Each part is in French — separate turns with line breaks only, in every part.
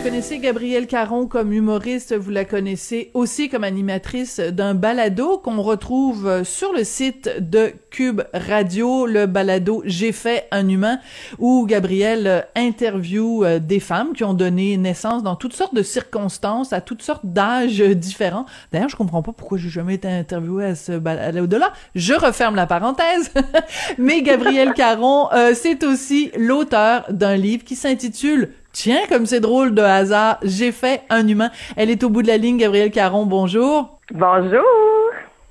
Vous connaissez Gabrielle Caron comme humoriste, vous la connaissez aussi comme animatrice d'un balado qu'on retrouve sur le site de Cube Radio, le balado J'ai fait un humain, où Gabrielle interview euh, des femmes qui ont donné naissance dans toutes sortes de circonstances, à toutes sortes d'âges différents. D'ailleurs, je comprends pas pourquoi j'ai jamais été interviewée à ce balado-là. Je referme la parenthèse. Mais Gabrielle Caron, euh, c'est aussi l'auteur d'un livre qui s'intitule Tiens, comme c'est drôle de hasard, j'ai fait un humain. Elle est au bout de la ligne, Gabrielle Caron. Bonjour.
Bonjour.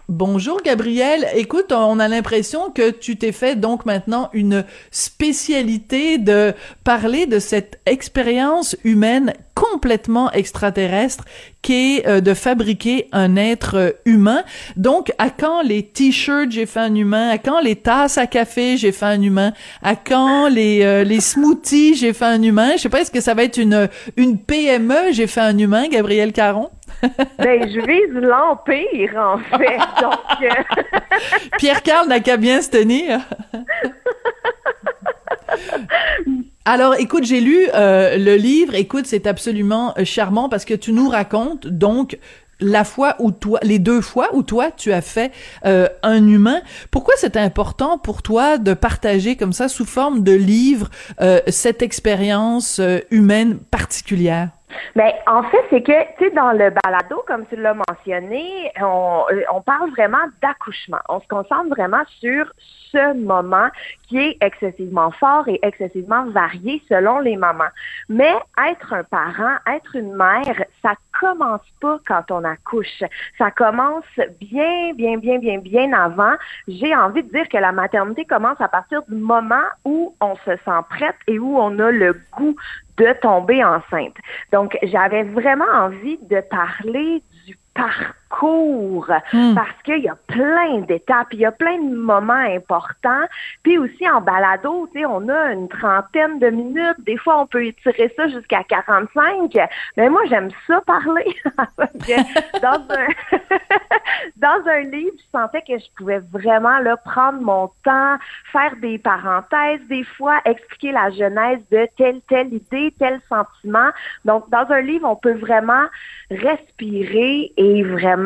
Bonjour Gabrielle. Écoute, on a l'impression que tu t'es fait donc maintenant une spécialité de parler de cette expérience humaine complètement extraterrestre qui est euh, de fabriquer un être euh, humain. Donc, à quand les t-shirts j'ai fait un humain, à quand les tasses à café j'ai fait un humain, à quand les euh, les smoothies j'ai fait un humain? Je sais pas, est-ce que ça va être une une PME j'ai fait un humain, Gabrielle Caron?
Ben, je vise l'empire, en fait. Donc,
Pierre Carl n'a qu'à bien se tenir. Alors, écoute, j'ai lu euh, le livre. Écoute, c'est absolument euh, charmant parce que tu nous racontes donc la fois où toi, les deux fois où toi tu as fait euh, un humain. Pourquoi c'est important pour toi de partager comme ça sous forme de livre cette expérience humaine particulière?
Mais ben, en fait, c'est que, tu sais, dans le balado, comme tu l'as mentionné, on, on parle vraiment d'accouchement. On se concentre vraiment sur ce moment qui est excessivement fort et excessivement varié selon les mamans. Mais être un parent, être une mère, ça commence pas quand on accouche. Ça commence bien, bien, bien, bien, bien avant. J'ai envie de dire que la maternité commence à partir du moment où on se sent prête et où on a le goût de tomber enceinte. Donc, j'avais vraiment envie de parler du parcours
Hmm.
parce qu'il y a plein d'étapes, il y a plein de moments importants. Puis aussi en balado, tu sais, on a une trentaine de minutes. Des fois, on peut étirer ça jusqu'à 45. Mais moi, j'aime ça parler. Dans un dans un livre, je sentais que je pouvais vraiment là prendre mon temps, faire des parenthèses, des fois expliquer la genèse de telle telle idée, tel sentiment. Donc, dans un livre, on peut vraiment respirer et vraiment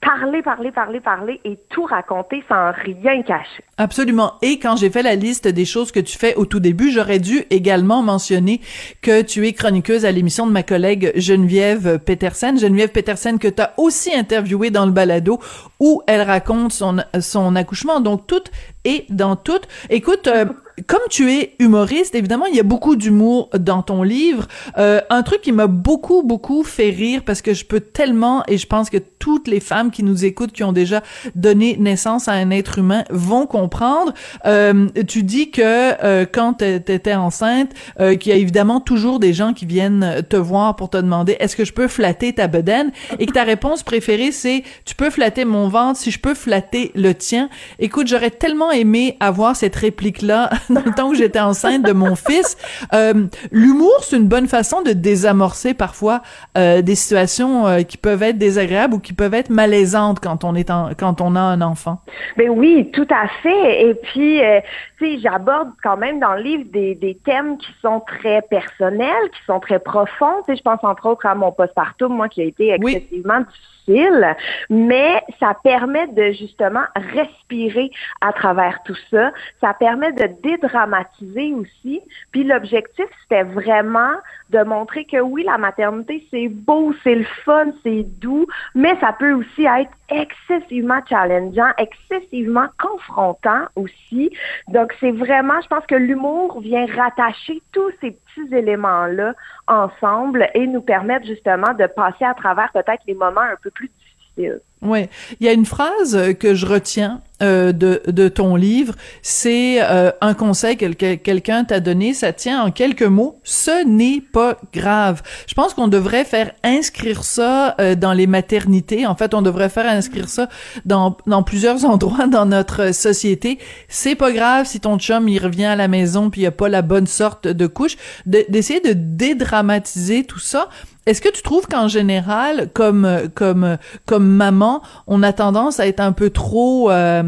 parler, parler, parler, parler et tout raconter sans rien cacher.
Absolument. Et quand j'ai fait la liste des choses que tu fais au tout début, j'aurais dû également mentionner que tu es chroniqueuse à l'émission de ma collègue Geneviève Petersen. Geneviève Petersen que tu as aussi interviewé dans le balado où elle raconte son, accouchement. Donc, tout est dans tout. Écoute, euh, comme tu es humoriste, évidemment, il y a beaucoup d'humour dans ton livre. Euh, un truc qui m'a beaucoup, beaucoup fait rire parce que je peux tellement, et je pense que toutes les femmes qui nous écoutent, qui ont déjà donné naissance à un être humain, vont comprendre. Euh, tu dis que euh, quand t'étais enceinte, euh, qu'il y a évidemment toujours des gens qui viennent te voir pour te demander est-ce que je peux flatter ta bedaine? Et que ta réponse préférée c'est tu peux flatter mon ventre si je peux flatter le tien. Écoute, j'aurais tellement aimé avoir cette réplique là dans le temps où j'étais enceinte de mon fils. Euh, L'humour, c'est une bonne façon de désamorcer parfois euh, des situations euh, qui peuvent être désagréables ou qui peuvent être malaisantes quand on est en, quand on a un enfant.
Ben oui, tout à fait. Et puis, euh, j'aborde quand même dans le livre des, des thèmes qui sont très personnels, qui sont très profonds. Tu sais, je pense entre autres à mon postpartum, moi, qui a été excessivement difficile difficile, mais ça permet de justement respirer à travers tout ça. Ça permet de dédramatiser aussi. Puis l'objectif, c'était vraiment de montrer que oui, la maternité, c'est beau, c'est le fun, c'est doux, mais ça peut aussi être excessivement challengeant, excessivement confrontant aussi. Donc, c'est vraiment, je pense que l'humour vient rattacher tous ces petits éléments-là ensemble et nous permettre justement de passer à travers peut-être les moments un peu plus difficiles.
Oui, il y a une phrase que je retiens euh, de, de ton livre, c'est euh, un conseil que quelqu'un t'a donné, ça tient en quelques mots, ce n'est pas grave. Je pense qu'on devrait faire inscrire ça euh, dans les maternités, en fait, on devrait faire inscrire ça dans, dans plusieurs endroits dans notre société. C'est pas grave si ton chum, il revient à la maison puis il a pas la bonne sorte de couche, d'essayer de dédramatiser tout ça. Est-ce que tu trouves qu'en général, comme comme comme maman, on a tendance à être un peu trop, euh,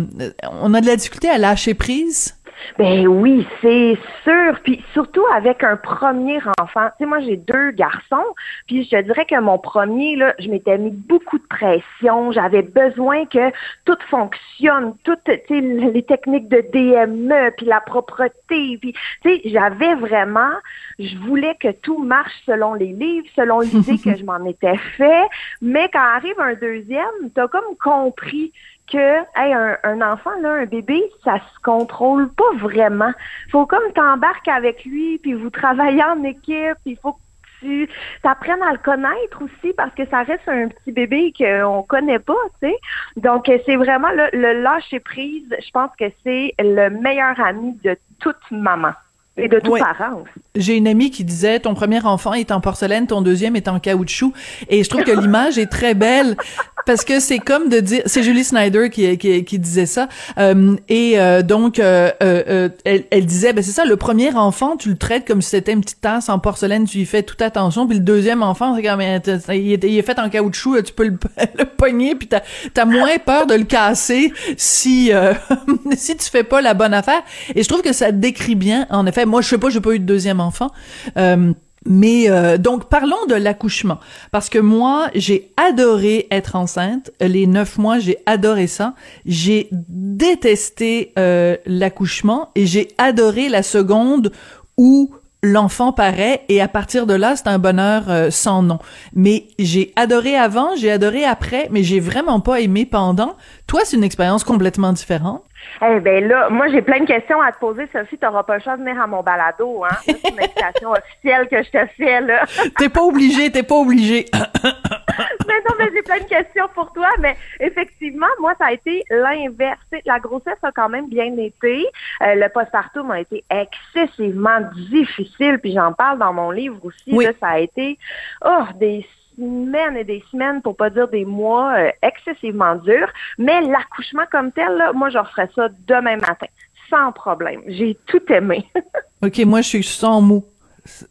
on a de la difficulté à lâcher prise?
Ben oui, c'est sûr. Puis surtout avec un premier enfant. Tu sais, moi j'ai deux garçons. Puis je te dirais que mon premier, là, je m'étais mis beaucoup de pression. J'avais besoin que tout fonctionne, toutes tu sais, les techniques de DME, puis la propreté. Puis tu sais, j'avais vraiment, je voulais que tout marche selon les livres, selon l'idée que je m'en étais fait. Mais quand arrive un deuxième, t'as comme compris que hey, un, enfant, là, un bébé, ça se contrôle pas vraiment. Faut comme t'embarques avec lui, puis vous travaillez en équipe, il faut que tu apprennes à le connaître aussi parce que ça reste un petit bébé qu'on connaît pas, tu sais. Donc c'est vraiment le, le lâcher prise, je pense que c'est le meilleur ami de toute maman et de tout parent
J'ai une amie qui disait ton premier enfant est en porcelaine, ton deuxième est en caoutchouc et je trouve que l'image est très belle parce que c'est comme de dire c'est Julie Snyder qui qui, qui disait ça. Euh, et euh, donc euh, elle, elle, disait ben c'est ça le premier enfant tu le traites comme si c'était une petite tasse en porcelaine tu y fais toute attention. Puis le deuxième enfant c'est comme il est, il est fait en caoutchouc tu peux le, le pogner puis t'as as moins peur de le casser si si tu fais pas la bonne affaire. Et je trouve que ça décrit bien en effet. Moi, je sais pas, j'ai pas eu de deuxième enfant. Euh, mais euh, donc parlons de l'accouchement. Parce que moi j'ai adoré être enceinte. Les neuf mois j'ai adoré ça. J'ai détesté euh, l'accouchement et j'ai adoré la seconde où l'enfant paraît et à partir de là c'est un bonheur sans nom. Mais j'ai adoré avant j'ai adoré après mais j'ai vraiment pas aimé pendant. Toi c'est une expérience complètement différente
eh bien là, moi j'ai plein de questions à te poser, Sophie. Tu n'auras pas le choix de venir à mon balado, hein? C'est une invitation officielle que je te fais là.
t'es pas obligé, t'es pas obligé.
mais non, mais j'ai plein de questions pour toi. Mais effectivement, moi, ça a été l'inverse. La grossesse a quand même bien été. Euh, le postpartum a été excessivement difficile. Puis j'en parle dans mon livre aussi. Là, ça a été oh, des semaines et des semaines, pour pas dire des mois, euh, excessivement durs. Mais l'accouchement comme tel, moi, je referais ça demain matin, sans problème. J'ai tout aimé.
OK, moi, je suis sans mots.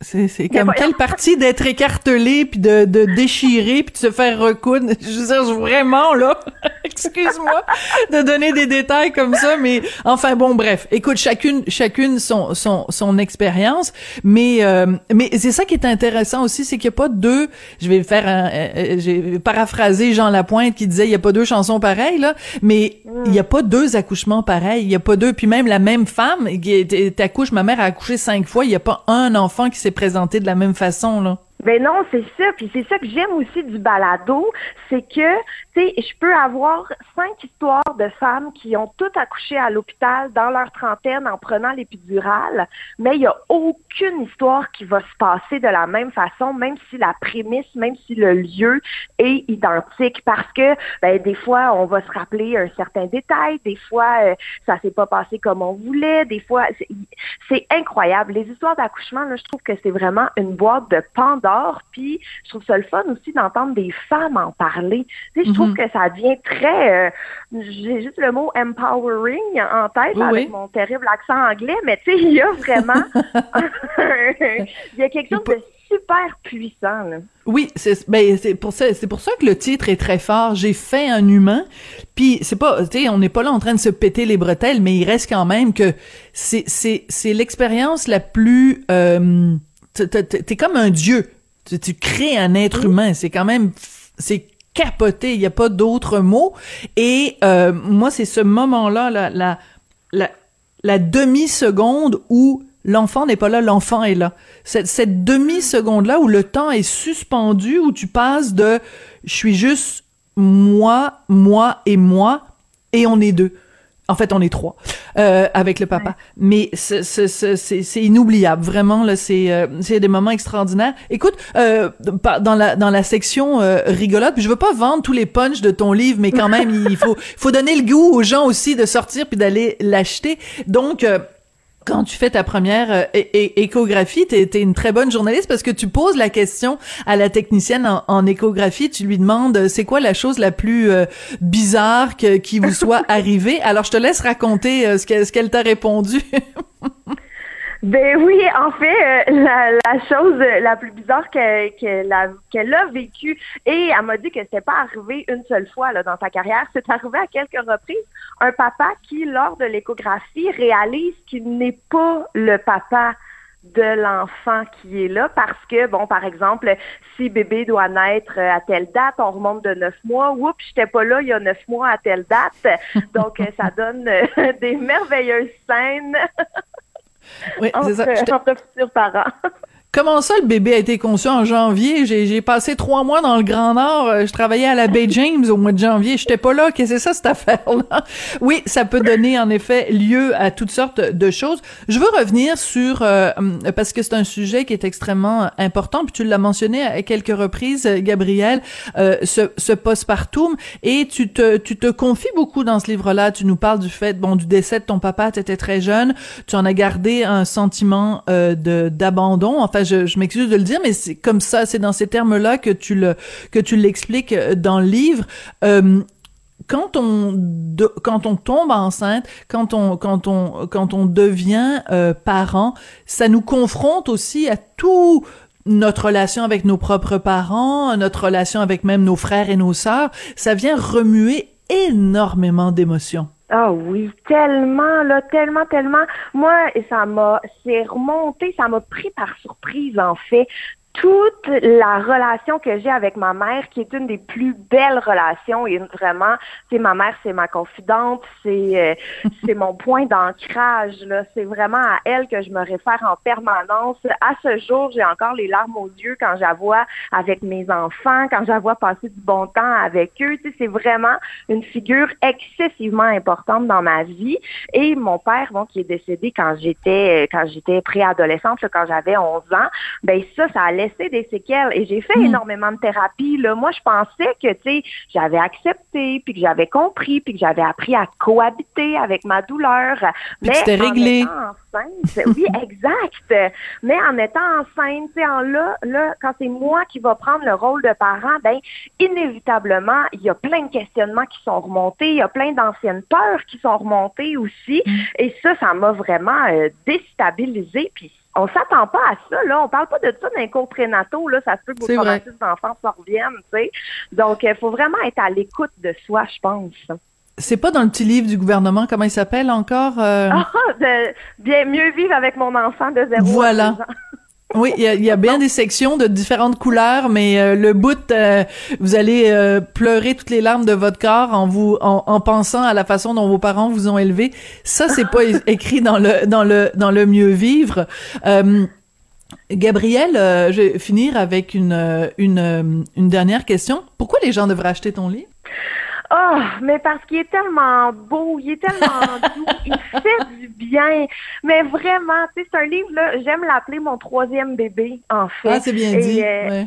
C'est comme quelle partie d'être écartelé puis de, de déchirer puis de se faire recoudre? Je veux dire, vraiment là, excuse-moi de donner des détails comme ça, mais enfin bon, bref. Écoute, chacune chacune son son son expérience, mais euh, mais c'est ça qui est intéressant aussi, c'est qu'il n'y a pas deux. Je vais faire un, euh, euh, j'ai paraphrasé Jean Lapointe qui disait il y a pas deux chansons pareilles là, mais il y a pas deux accouchements pareils. Il y a pas deux. Puis même la même femme qui t'accouche, ma mère a accouché cinq fois, il y a pas un enfant qui s'est présenté de la même façon, là.
Ben non, c'est ça. Puis c'est ça que j'aime aussi du balado, c'est que, tu sais, je peux avoir cinq histoires de femmes qui ont toutes accouché à l'hôpital dans leur trentaine en prenant l'épidurale, mais il n'y a aucune histoire qui va se passer de la même façon, même si la prémisse, même si le lieu est identique, parce que, ben, des fois, on va se rappeler un certain détail, des fois, euh, ça s'est pas passé comme on voulait, des fois, c'est incroyable. Les histoires d'accouchement, là, je trouve que c'est vraiment une boîte de puis je trouve ça le fun aussi d'entendre des femmes en parler. Tu sais, je trouve mhm. que ça devient très, euh, j'ai juste le mot empowering en tête avec mon terrible accent anglais, mais tu sais, il y a vraiment, il y a quelque chose de super puissant. Là.
Oui, c'est ben c'est pour ça c'est pour ça que le titre est très fort. J'ai fait un humain. Puis c'est pas tu sais on n'est pas là en train de se péter les bretelles, mais il reste quand même que c'est c'est c'est l'expérience la plus euh, t'es comme un dieu tu, crées un être humain. C'est quand même, c'est capoté. Il n'y a pas d'autre mot. Et euh, moi, c'est ce moment-là, la, la, la, la demi-seconde où l'enfant n'est pas là, l'enfant est là. Cette, cette demi-seconde-là où le temps est suspendu, où tu passes de je suis juste moi, moi et moi, et on est deux. En fait, on est trois euh, avec le papa. Mais c'est inoubliable, vraiment. Là, c'est euh, c'est des moments extraordinaires. Écoute, euh, dans la dans la section euh, rigolote, je veux pas vendre tous les punchs de ton livre, mais quand même, il faut faut donner le goût aux gens aussi de sortir puis d'aller l'acheter. Donc euh, quand tu fais ta première euh, échographie, tu es, une très bonne journaliste parce que tu poses la question à la technicienne en, échographie, tu lui demandes euh, c'est quoi la chose la plus euh, bizarre qui vous soit arrivée? Alors je te laisse raconter ce qu'elle t'a répondu.
Ben oui, en fait, euh, la, la, chose la plus bizarre qu'elle a, qu'elle a vécue, et elle m'a dit que c'était pas arrivé une seule fois là, dans sa carrière, c'est arrivé à quelques reprises. Un papa qui, lors de l'échographie, réalise qu'il n'est pas le papa de l'enfant qui est là parce que, bon, par exemple, si bébé doit naître à telle date, on remonte de neuf mois. Oups, j'étais pas là il y a neuf mois à telle date. Donc, ça donne des merveilleuses scènes.
Oui, c'est ça.
Entre futurs parents.
Comment ça, le bébé a été conçu en janvier? J'ai passé trois mois dans le Grand Nord. Euh, je travaillais à la Bay James au mois de janvier. J'étais pas là. Qu'est-ce que c'est ça, cette affaire-là? Oui, ça peut donner, en effet, lieu à toutes sortes de choses. Je veux revenir sur, euh, parce que c'est un sujet qui est extrêmement important, puis tu l'as mentionné à quelques reprises, Gabriel, euh, ce, ce postpartum, et tu te, tu te confies beaucoup dans ce livre-là. Tu nous parles du fait, bon, du décès de ton papa, tu étais très jeune, tu en as gardé un sentiment euh, d'abandon. Je, m'excuse de le dire, mais c'est comme ça, c'est dans ces termes-là que tu le que tu l'expliques euh, dans le livre. Euh, quand on quand on tombe enceinte, quand on quand on quand on devient euh, parent, ça nous confronte aussi à tout notre relation avec nos propres parents, notre relation avec même nos frères et nos sœurs, ça vient remuer énormément d'émotions.
Ah oui, tellement, là, tellement, tellement. Moi, ça m'a, c'est remonté, ça m'a pris par surprise, en fait, toute la relation que j'ai avec ma mère, qui est une des plus belles relations, et vraiment, c'est ma mère, c'est ma confidente, c'est euh, c'est mon point d'ancrage. Là, c'est vraiment à elle que je me réfère en permanence. À ce jour, j'ai encore les larmes aux yeux quand je la vois avec mes enfants, quand je la vois passer du bon temps avec eux. Tu sais, c'est vraiment une figure excessivement importante dans ma vie. Et mon père, bon, qui est décédé quand j'étais quand j'étais préadolescente, quand j'avais 11 ans, ben ça, ça allait des séquelles et j'ai fait hmm. énormément de thérapie. Là. Moi, je pensais que, tu sais, j'avais accepté, puis que j'avais compris, puis que j'avais appris à cohabiter avec ma douleur.
mais c'était réglé.
Enceinte, oui, exact. Mais en étant enceinte, tu sais, en là, là, quand c'est moi qui va prendre le rôle de parent, ben inévitablement, il y a plein de questionnements qui sont remontés, il y a plein d'anciennes peurs qui sont remontées aussi. Hmm. Et ça, ça m'a vraiment euh, déstabilisée. Puis on s'attend pas à ça, là. On parle pas de ça d'un cours prénataux, là. Ça se peut que vos traumatismes d'enfance s'en reviennent, tu sais. Donc, il faut vraiment être à l'écoute de soi, je pense.
C'est pas dans le petit livre du gouvernement, comment il s'appelle encore?
Euh? Ah, de bien mieux vivre avec mon enfant de zéro
voilà. Oui, il y a, bien des sections de différentes couleurs, mais euh, le bout, euh, vous allez euh, pleurer toutes les larmes de votre corps en vous en, pensant à la façon dont vos parents vous ont élevé. Ça, c'est pas écrit dans le dans le dans le mieux vivre. Gabriel, je vais finir avec une une une dernière question. Pourquoi les gens devraient acheter ton livre?
Oh, mais parce qu'il est tellement beau, il est tellement doux, il fait du bien. Mais vraiment, tu sais, c'est un livre, là, j'aime l'appeler mon troisième bébé, en fait.
Ah, c'est bien dit. Euh,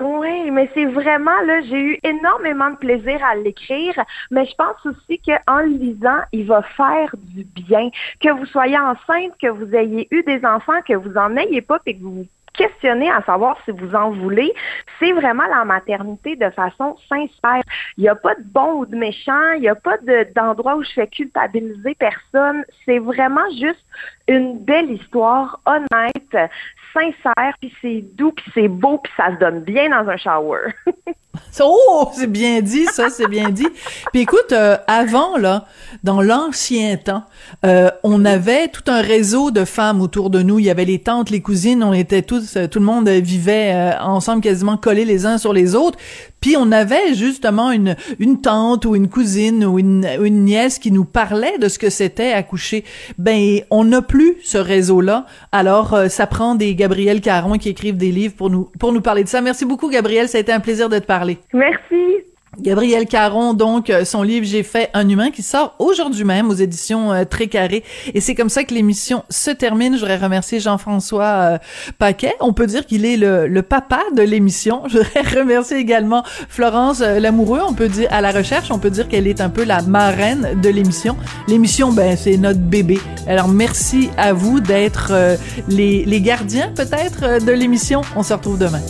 oui, mais c'est vraiment, là, j'ai eu énormément de plaisir à l'écrire, mais je pense aussi qu'en le lisant, il va faire du bien. Que vous soyez enceinte, que vous ayez eu des enfants, que vous en ayez pas, et que vous questionner à savoir si vous en voulez, c'est vraiment la maternité de façon sincère. Il n'y a pas de bon ou de méchant, il n'y a pas d'endroit où je fais culpabiliser personne. C'est vraiment juste une belle histoire, honnête, sincère, puis c'est doux, puis c'est beau, puis ça se donne bien dans un shower.
oh, c'est bien dit, ça, c'est bien dit. Puis écoute, euh, avant là, dans l'ancien temps, euh, on avait tout un réseau de femmes autour de nous. Il y avait les tantes, les cousines, on était tous, euh, tout le monde vivait ensemble, quasiment collés les uns sur les autres. puis on avait justement une une tante ou une cousine ou une, une nièce qui nous parlait de ce que c'était accoucher. Ben on n'a plus ce réseau-là. Alors euh, ça prend des Gabriel Caron qui écrivent des livres pour nous pour nous parler de ça. Merci beaucoup Gabriel, ça a été un plaisir de te parler.
Merci.
Gabriel Caron, donc, euh, son livre J'ai fait un humain qui sort aujourd'hui même aux éditions euh, Très Carré. Et c'est comme ça que l'émission se termine. Je voudrais remercier Jean-François euh, Paquet. On peut dire qu'il est le, le, papa de l'émission. Je voudrais remercier également Florence Lamoureux. On peut dire à la recherche, on peut dire qu'elle est un peu la marraine de l'émission. L'émission, ben, c'est notre bébé. Alors, merci à vous d'être les, les gardiens, peut-être, de l'émission. On se retrouve demain.